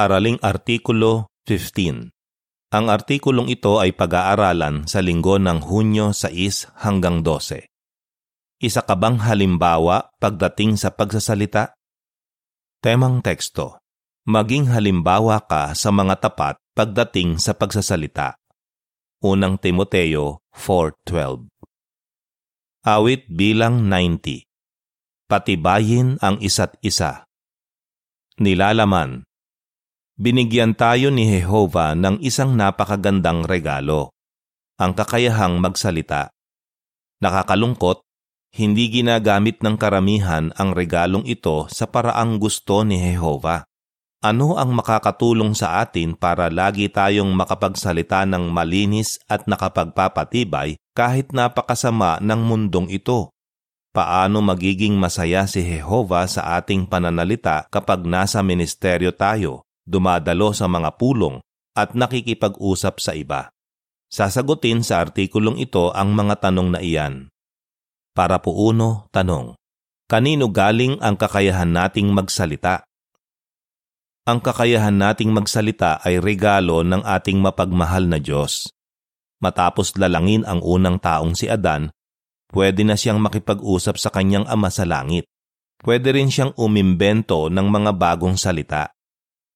Araling Artikulo 15 Ang artikulong ito ay pag-aaralan sa linggo ng Hunyo 6 hanggang 12. Isa ka bang halimbawa pagdating sa pagsasalita? Temang teksto Maging halimbawa ka sa mga tapat pagdating sa pagsasalita. Unang Timoteo 4.12 Awit bilang 90 Patibayin ang isa't isa. Nilalaman binigyan tayo ni Jehova ng isang napakagandang regalo, ang kakayahang magsalita. Nakakalungkot, hindi ginagamit ng karamihan ang regalong ito sa paraang gusto ni Jehova. Ano ang makakatulong sa atin para lagi tayong makapagsalita ng malinis at nakapagpapatibay kahit napakasama ng mundong ito? Paano magiging masaya si Jehova sa ating pananalita kapag nasa ministeryo tayo dumadalo sa mga pulong at nakikipag-usap sa iba. Sasagutin sa artikulong ito ang mga tanong na iyan. Para po uno, tanong. Kanino galing ang kakayahan nating magsalita? Ang kakayahan nating magsalita ay regalo ng ating mapagmahal na Diyos. Matapos lalangin ang unang taong si Adan, pwede na siyang makipag-usap sa kanyang ama sa langit. Pwede rin siyang umimbento ng mga bagong salita.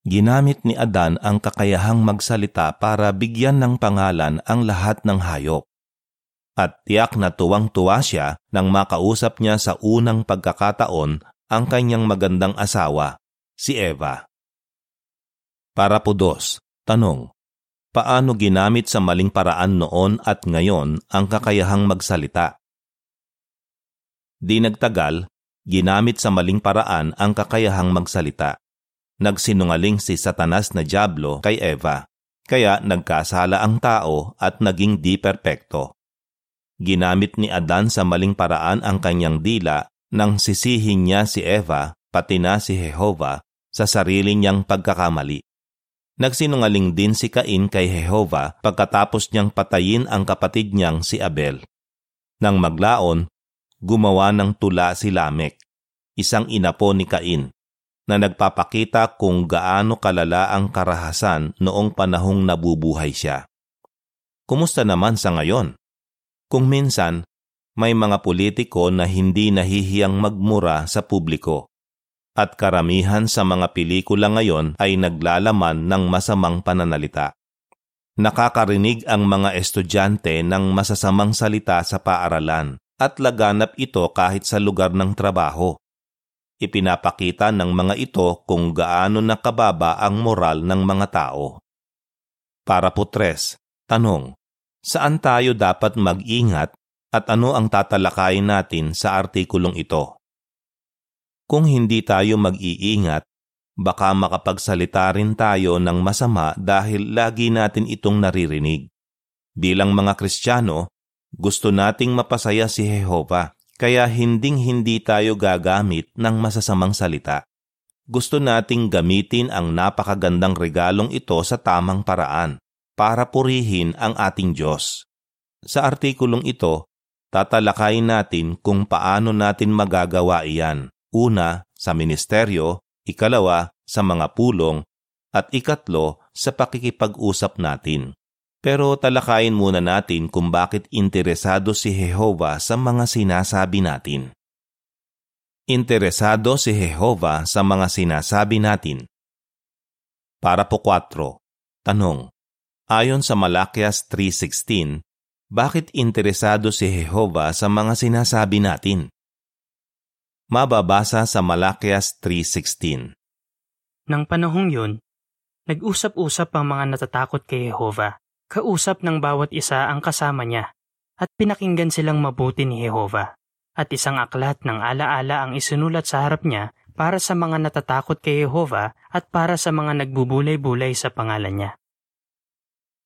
Ginamit ni Adan ang kakayahang magsalita para bigyan ng pangalan ang lahat ng hayop. At tiyak na tuwang-tuwa siya nang makausap niya sa unang pagkakataon ang kanyang magandang asawa, si Eva. Para po dos, tanong, paano ginamit sa maling paraan noon at ngayon ang kakayahang magsalita? Di nagtagal, ginamit sa maling paraan ang kakayahang magsalita nagsinungaling si Satanas na Diablo kay Eva, kaya nagkasala ang tao at naging di perpekto. Ginamit ni Adan sa maling paraan ang kanyang dila nang sisihin niya si Eva pati na si Jehova sa sarili niyang pagkakamali. Nagsinungaling din si Cain kay Jehova pagkatapos niyang patayin ang kapatid niyang si Abel. Nang maglaon, gumawa ng tula si Lamek, isang inapo ni Cain, na nagpapakita kung gaano kalala ang karahasan noong panahong nabubuhay siya. Kumusta naman sa ngayon? Kung minsan, may mga politiko na hindi nahihiyang magmura sa publiko. At karamihan sa mga pelikula ngayon ay naglalaman ng masamang pananalita. Nakakarinig ang mga estudyante ng masasamang salita sa paaralan at laganap ito kahit sa lugar ng trabaho ipinapakita ng mga ito kung gaano nakababa ang moral ng mga tao. Para po tres, tanong, saan tayo dapat mag-ingat at ano ang tatalakayin natin sa artikulong ito? Kung hindi tayo mag-iingat, baka makapagsalita rin tayo ng masama dahil lagi natin itong naririnig. Bilang mga Kristiyano, gusto nating mapasaya si Jehova kaya hinding-hindi tayo gagamit ng masasamang salita. Gusto nating gamitin ang napakagandang regalong ito sa tamang paraan para purihin ang ating Diyos. Sa artikulong ito, tatalakayin natin kung paano natin magagawa iyan. Una, sa ministeryo, ikalawa, sa mga pulong, at ikatlo, sa pakikipag-usap natin. Pero talakayin muna natin kung bakit interesado si Jehova sa mga sinasabi natin. Interesado si Jehova sa mga sinasabi natin. Para po 4. Tanong. Ayon sa Malakias 3.16, bakit interesado si Jehova sa mga sinasabi natin? Mababasa sa Malakias 3.16 Nang panahong yun, nag-usap-usap ang mga natatakot kay Jehova Kausap ng bawat isa ang kasama niya at pinakinggan silang mabuti ni Jehova. At isang aklat ng alaala ang isinulat sa harap niya para sa mga natatakot kay Jehova at para sa mga nagbubulay-bulay sa pangalan niya.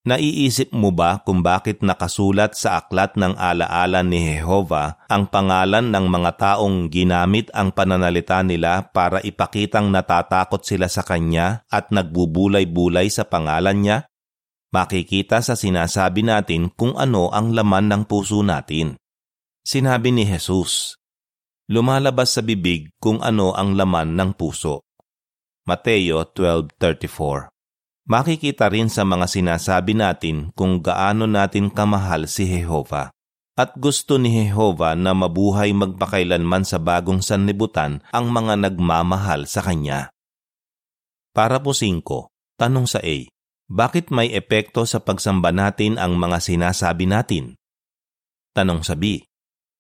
Naiisip mo ba kung bakit nakasulat sa aklat ng alaala ni Jehova ang pangalan ng mga taong ginamit ang pananalita nila para ipakitang natatakot sila sa Kanya at nagbubulay-bulay sa pangalan niya? Makikita sa sinasabi natin kung ano ang laman ng puso natin. Sinabi ni Jesus, lumalabas sa bibig kung ano ang laman ng puso. Mateo 12.34 Makikita rin sa mga sinasabi natin kung gaano natin kamahal si Jehova. At gusto ni Jehova na mabuhay magpakailanman sa bagong sanlibutan ang mga nagmamahal sa Kanya. Para po 5. Tanong sa A. Bakit may epekto sa pagsamba natin ang mga sinasabi natin? Tanong sa B.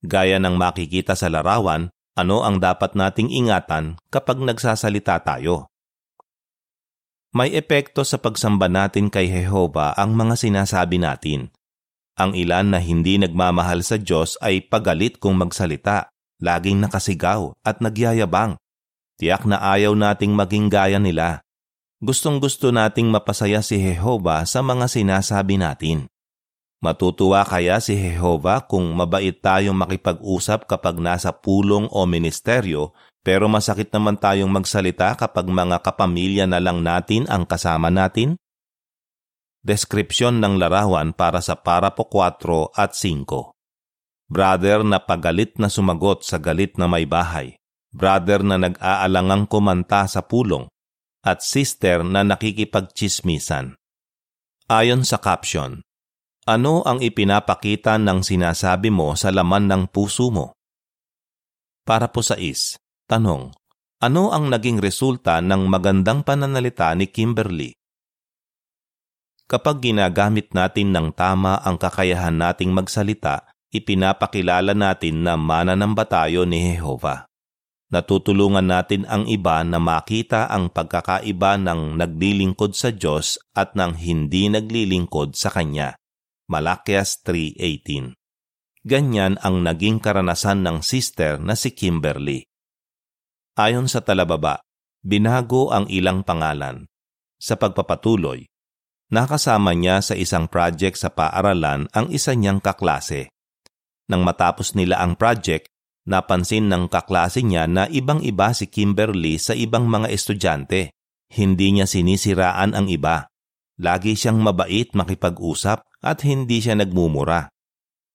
Gaya ng makikita sa larawan, ano ang dapat nating ingatan kapag nagsasalita tayo? May epekto sa pagsamba natin kay Jehova ang mga sinasabi natin. Ang ilan na hindi nagmamahal sa Diyos ay pagalit kung magsalita, laging nakasigaw at nagyayabang. Tiyak na ayaw nating maging gaya nila. Gustong gusto nating mapasaya si Jehova sa mga sinasabi natin. Matutuwa kaya si Jehova kung mabait tayong makipag-usap kapag nasa pulong o ministeryo pero masakit naman tayong magsalita kapag mga kapamilya na lang natin ang kasama natin? Deskripsyon ng larawan para sa parapo 4 at 5. Brother na pagalit na sumagot sa galit na may bahay. Brother na nag-aalangang kumanta sa pulong. At sister na nakikipagchismisan. Ayon sa caption, ano ang ipinapakita ng sinasabi mo sa laman ng puso mo? Para po sa is, Tanong, ano ang naging resulta ng magandang pananalita ni Kimberly? Kapag ginagamit natin ng tama ang kakayahan nating magsalita, ipinapakilala natin na mananamba tayo ni Jehova. Natutulungan natin ang iba na makita ang pagkakaiba ng naglilingkod sa Diyos at ng hindi naglilingkod sa Kanya. Malakias 3.18 Ganyan ang naging karanasan ng sister na si Kimberly. Ayon sa talababa, binago ang ilang pangalan. Sa pagpapatuloy, nakasama niya sa isang project sa paaralan ang isa niyang kaklase. Nang matapos nila ang project, napansin ng kaklase niya na ibang-iba si Kimberly sa ibang mga estudyante. Hindi niya sinisiraan ang iba. Lagi siyang mabait makipag-usap at hindi siya nagmumura.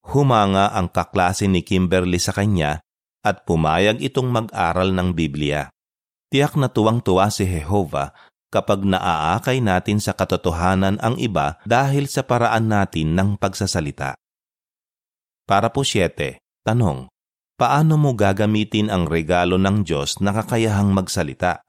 Humanga ang kaklase ni Kimberly sa kanya at pumayag itong mag-aral ng Biblia. Tiyak na tuwang-tuwa si Jehova kapag naaakay natin sa katotohanan ang iba dahil sa paraan natin ng pagsasalita. Para po siyete, tanong, paano mo gagamitin ang regalo ng Diyos na kakayahang magsalita?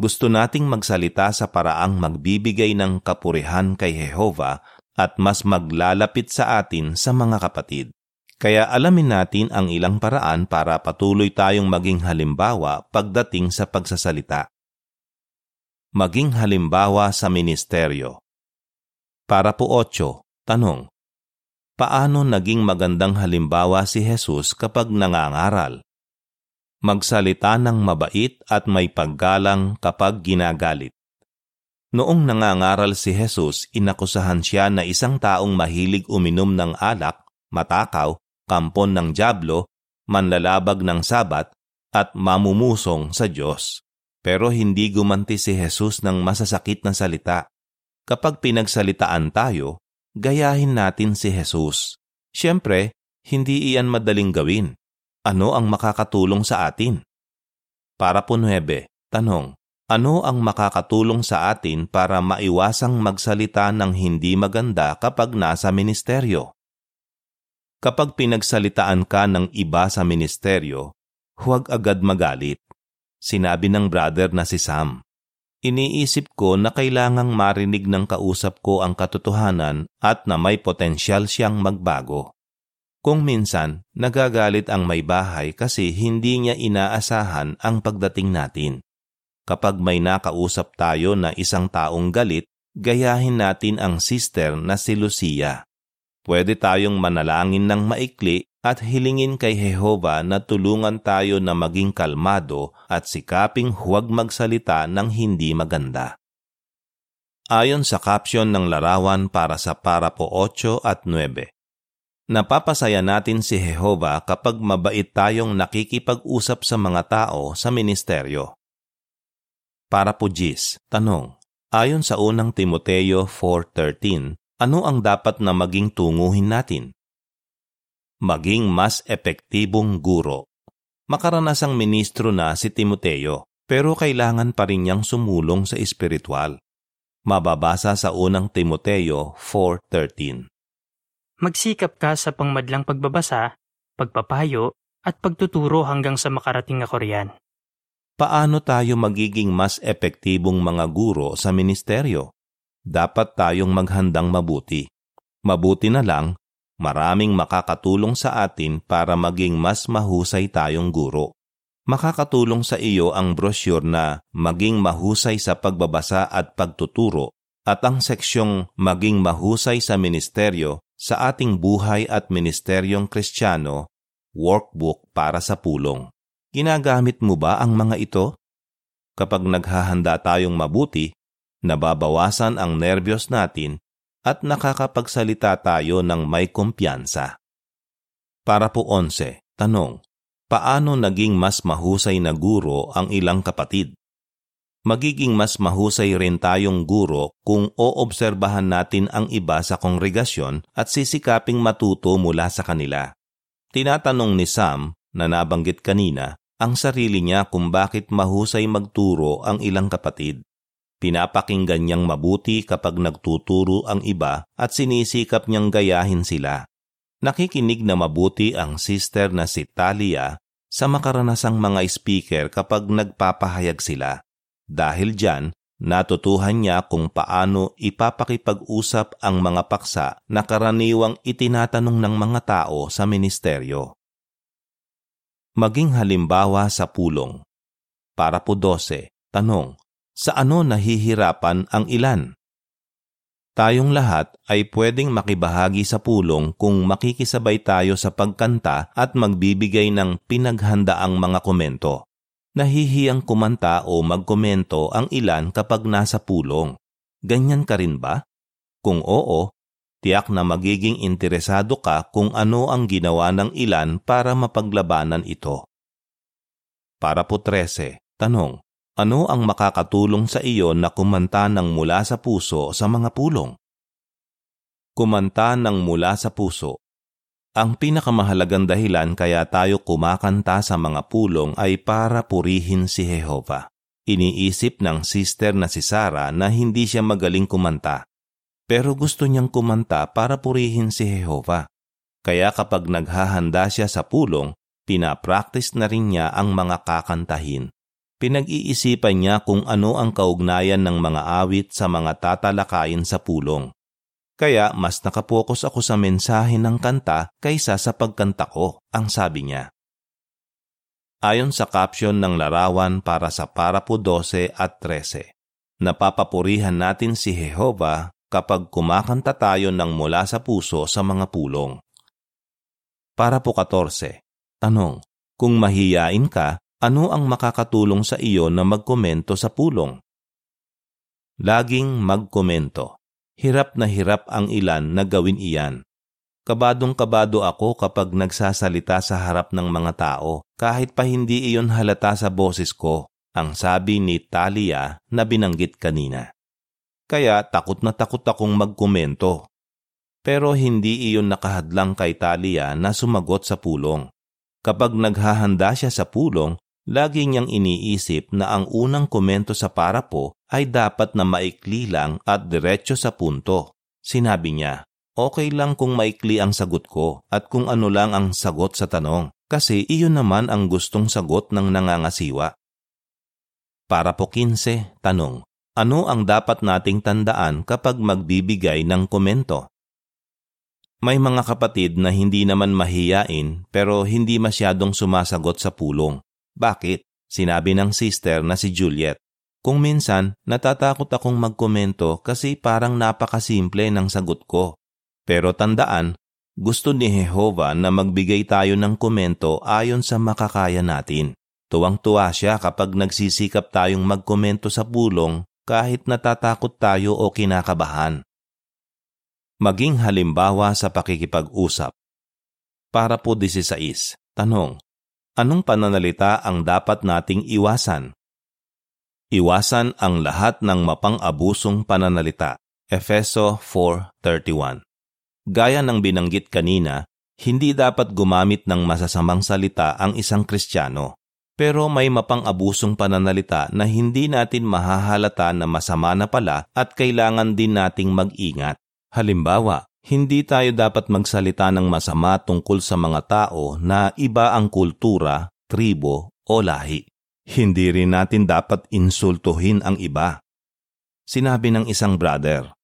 Gusto nating magsalita sa paraang magbibigay ng kapurihan kay Jehova at mas maglalapit sa atin sa mga kapatid. Kaya alamin natin ang ilang paraan para patuloy tayong maging halimbawa pagdating sa pagsasalita. Maging halimbawa sa ministeryo. Para po 8, tanong. Paano naging magandang halimbawa si Jesus kapag nangangaral? Magsalita ng mabait at may paggalang kapag ginagalit. Noong nangangaral si Jesus, inakusahan siya na isang taong mahilig uminom ng alak, matakaw, kampon ng Diablo, manlalabag ng sabat, at mamumusong sa Diyos. Pero hindi gumanti si Jesus ng masasakit na salita. Kapag pinagsalitaan tayo, gayahin natin si Jesus. Siyempre, hindi iyan madaling gawin. Ano ang makakatulong sa atin? Para po 9, tanong, ano ang makakatulong sa atin para maiwasang magsalita ng hindi maganda kapag nasa ministeryo? Kapag pinagsalitaan ka ng iba sa ministeryo, huwag agad magalit. Sinabi ng brother na si Sam. Iniisip ko na kailangang marinig ng kausap ko ang katotohanan at na may potensyal siyang magbago. Kung minsan, nagagalit ang may bahay kasi hindi niya inaasahan ang pagdating natin. Kapag may nakausap tayo na isang taong galit, gayahin natin ang sister na si Lucia pwede tayong manalangin ng maikli at hilingin kay Jehova na tulungan tayo na maging kalmado at sikaping huwag magsalita ng hindi maganda. Ayon sa caption ng larawan para sa parapo 8 at 9, Napapasaya natin si Jehova kapag mabait tayong nakikipag-usap sa mga tao sa ministeryo. Para po Gis, tanong, ayon sa unang Timoteo 4.13, ano ang dapat na maging tunguhin natin? Maging mas epektibong guro. Makaranasang ministro na si Timoteo, pero kailangan pa rin niyang sumulong sa espiritual. Mababasa sa unang Timoteo 4.13 Magsikap ka sa pangmadlang pagbabasa, pagpapayo, at pagtuturo hanggang sa makarating ako riyan. Paano tayo magiging mas epektibong mga guro sa ministeryo? Dapat tayong maghandang mabuti. Mabuti na lang, maraming makakatulong sa atin para maging mas mahusay tayong guro. Makakatulong sa iyo ang brochure na Maging Mahusay sa Pagbabasa at Pagtuturo at ang seksyong Maging Mahusay sa Ministeryo sa ating buhay at ministeryong kristyano, workbook para sa pulong. Ginagamit mo ba ang mga ito? Kapag naghahanda tayong mabuti, nababawasan ang nervyos natin at nakakapagsalita tayo ng may kumpiyansa. Para po 11, tanong, paano naging mas mahusay na guro ang ilang kapatid? magiging mas mahusay rin tayong guro kung oobserbahan natin ang iba sa kongregasyon at sisikaping matuto mula sa kanila. Tinatanong ni Sam, na nabanggit kanina, ang sarili niya kung bakit mahusay magturo ang ilang kapatid. Pinapakinggan niyang mabuti kapag nagtuturo ang iba at sinisikap niyang gayahin sila. Nakikinig na mabuti ang sister na si Talia sa makaranasang mga speaker kapag nagpapahayag sila. Dahil dyan, natutuhan niya kung paano ipapakipag-usap ang mga paksa na karaniwang itinatanong ng mga tao sa ministeryo. Maging halimbawa sa pulong. Para po 12, tanong, sa ano nahihirapan ang ilan? Tayong lahat ay pwedeng makibahagi sa pulong kung makikisabay tayo sa pagkanta at magbibigay ng pinaghandaang mga komento nahihiyang kumanta o magkomento ang ilan kapag nasa pulong. Ganyan ka rin ba? Kung oo, tiyak na magiging interesado ka kung ano ang ginawa ng ilan para mapaglabanan ito. Para po 13, tanong, ano ang makakatulong sa iyo na kumanta ng mula sa puso sa mga pulong? Kumanta ng mula sa puso ang pinakamahalagang dahilan kaya tayo kumakanta sa mga pulong ay para purihin si Jehova. Iniisip ng sister na si Sarah na hindi siya magaling kumanta. Pero gusto niyang kumanta para purihin si Jehova. Kaya kapag naghahanda siya sa pulong, pinapractice na rin niya ang mga kakantahin. Pinag-iisipan niya kung ano ang kaugnayan ng mga awit sa mga tatalakayin sa pulong. Kaya mas nakapokus ako sa mensahe ng kanta kaysa sa pagkanta ko, ang sabi niya. Ayon sa caption ng larawan para sa parapo 12 at 13, napapapurihan natin si Jehova kapag kumakanta tayo ng mula sa puso sa mga pulong. Para po 14, tanong, kung mahiyain ka, ano ang makakatulong sa iyo na magkomento sa pulong? Laging magkomento. Hirap na hirap ang ilan na gawin iyan. Kabadong-kabado ako kapag nagsasalita sa harap ng mga tao, kahit pa hindi iyon halata sa boses ko, ang sabi ni Talia na binanggit kanina. Kaya takot na takot akong magkomento. Pero hindi iyon nakahadlang kay Talia na sumagot sa pulong. Kapag naghahanda siya sa pulong, Lagi niyang iniisip na ang unang komento sa parapo ay dapat na maikli lang at diretso sa punto. Sinabi niya, okay lang kung maikli ang sagot ko at kung ano lang ang sagot sa tanong kasi iyon naman ang gustong sagot ng nangangasiwa. Para po 15, tanong, ano ang dapat nating tandaan kapag magbibigay ng komento? May mga kapatid na hindi naman mahiyain pero hindi masyadong sumasagot sa pulong. Bakit? Sinabi ng sister na si Juliet. Kung minsan, natatakot akong magkomento kasi parang napakasimple ng sagot ko. Pero tandaan, gusto ni Jehova na magbigay tayo ng komento ayon sa makakaya natin. Tuwang-tuwa siya kapag nagsisikap tayong magkomento sa pulong kahit natatakot tayo o kinakabahan. Maging halimbawa sa pakikipag-usap. Para po 16. Tanong, Anong pananalita ang dapat nating iwasan? Iwasan ang lahat ng mapang-abusong pananalita. Efeso 4.31 Gaya ng binanggit kanina, hindi dapat gumamit ng masasamang salita ang isang Kristiyano. Pero may mapang-abusong pananalita na hindi natin mahahalata na masama na pala at kailangan din nating mag-ingat. Halimbawa, hindi tayo dapat magsalita ng masama tungkol sa mga tao na iba ang kultura, tribo o lahi. Hindi rin natin dapat insultuhin ang iba. Sinabi ng isang brother,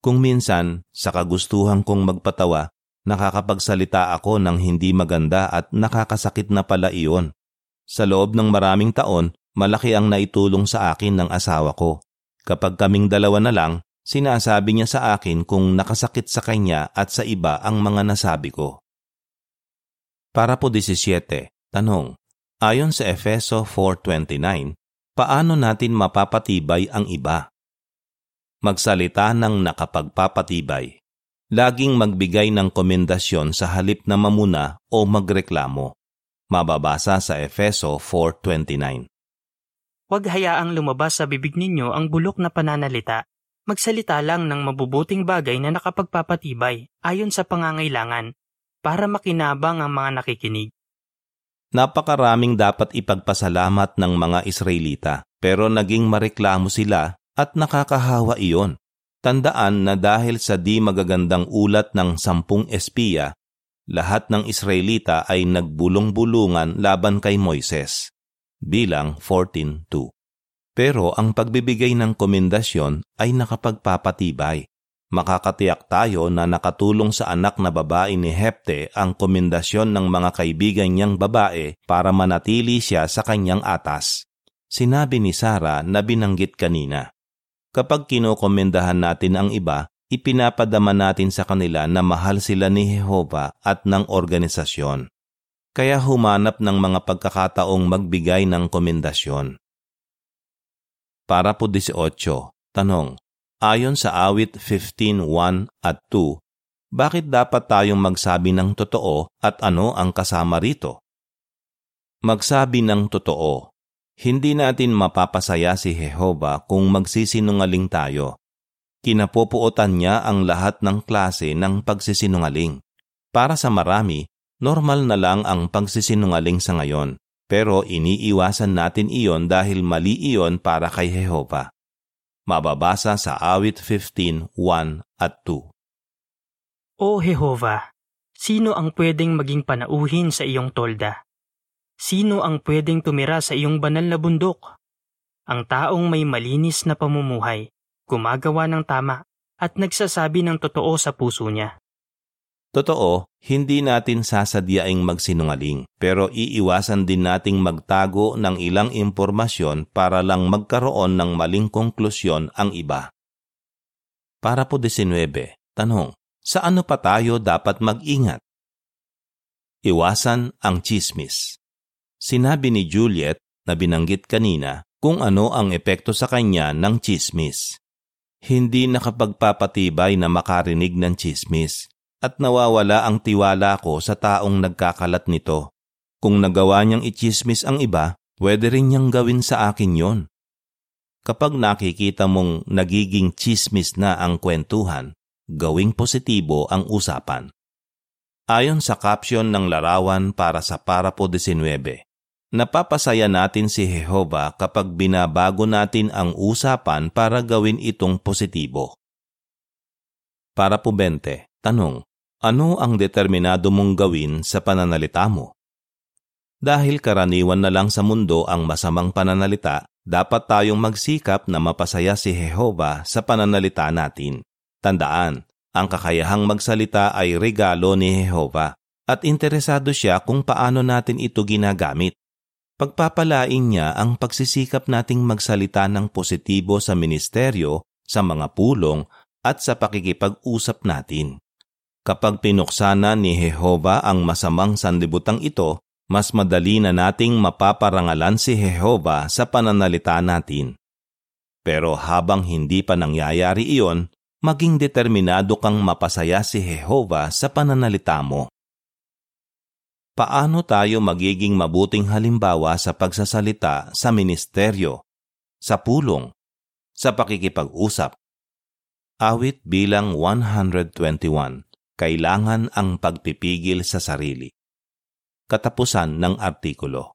Kung minsan, sa kagustuhan kong magpatawa, nakakapagsalita ako ng hindi maganda at nakakasakit na pala iyon. Sa loob ng maraming taon, malaki ang naitulong sa akin ng asawa ko. Kapag kaming dalawa na lang, Sinasabi niya sa akin kung nakasakit sa kanya at sa iba ang mga nasabi ko. Para po 17, tanong. Ayon sa Efeso 4.29, paano natin mapapatibay ang iba? Magsalita ng nakapagpapatibay. Laging magbigay ng komendasyon sa halip na mamuna o magreklamo. Mababasa sa Efeso 4.29. Huwag hayaang lumabas sa bibig ninyo ang bulok na pananalita magsalita lang ng mabubuting bagay na nakapagpapatibay ayon sa pangangailangan para makinabang ang mga nakikinig. Napakaraming dapat ipagpasalamat ng mga Israelita pero naging mareklamo sila at nakakahawa iyon. Tandaan na dahil sa di magagandang ulat ng sampung espiya, lahat ng Israelita ay nagbulong-bulungan laban kay Moises. Bilang 14.2 pero ang pagbibigay ng komendasyon ay nakapagpapatibay. Makakatiyak tayo na nakatulong sa anak na babae ni Hepte ang komendasyon ng mga kaibigan niyang babae para manatili siya sa kanyang atas. Sinabi ni Sara na binanggit kanina. Kapag kinokomendahan natin ang iba, ipinapadama natin sa kanila na mahal sila ni Jehova at ng organisasyon. Kaya humanap ng mga pagkakataong magbigay ng komendasyon. Para po 18, tanong, ayon sa awit 15.1 at 2, bakit dapat tayong magsabi ng totoo at ano ang kasama rito? Magsabi ng totoo. Hindi natin mapapasaya si Jehova kung magsisinungaling tayo. Kinapupuotan niya ang lahat ng klase ng pagsisinungaling. Para sa marami, normal na lang ang pagsisinungaling sa ngayon. Pero iniiwasan natin iyon dahil mali iyon para kay Jehova. Mababasa sa awit 15.1 at 2. O Jehova, sino ang pwedeng maging panauhin sa iyong tolda? Sino ang pwedeng tumira sa iyong banal na bundok? Ang taong may malinis na pamumuhay, gumagawa ng tama, at nagsasabi ng totoo sa puso niya. Totoo, hindi natin sasadyaing magsinungaling, pero iiwasan din nating magtago ng ilang impormasyon para lang magkaroon ng maling konklusyon ang iba. Para po 19, tanong, sa ano pa tayo dapat mag-ingat? Iwasan ang chismis. Sinabi ni Juliet na binanggit kanina kung ano ang epekto sa kanya ng chismis. Hindi nakapagpapatibay na makarinig ng chismis at nawawala ang tiwala ko sa taong nagkakalat nito. Kung nagawa niyang ichismis ang iba, pwede rin niyang gawin sa akin yon. Kapag nakikita mong nagiging chismis na ang kwentuhan, gawing positibo ang usapan. Ayon sa caption ng larawan para sa Parapo 19, napapasaya natin si Jehova kapag binabago natin ang usapan para gawin itong positibo. Para po 20, tanong, ano ang determinado mong gawin sa pananalita mo? Dahil karaniwan na lang sa mundo ang masamang pananalita, dapat tayong magsikap na mapasaya si Jehova sa pananalita natin. Tandaan, ang kakayahang magsalita ay regalo ni Jehova at interesado siya kung paano natin ito ginagamit. Pagpapalain niya ang pagsisikap nating magsalita ng positibo sa ministeryo, sa mga pulong at sa pakikipag-usap natin. Kapag pinuksana ni Jehova ang masamang sanlibutang ito, mas madali na nating mapaparangalan si Jehova sa pananalita natin. Pero habang hindi pa nangyayari iyon, maging determinado kang mapasaya si Jehova sa pananalita mo. Paano tayo magiging mabuting halimbawa sa pagsasalita sa ministeryo, sa pulong, sa pakikipag-usap? Awit bilang 121 kailangan ang pagpipigil sa sarili. Katapusan ng artikulo.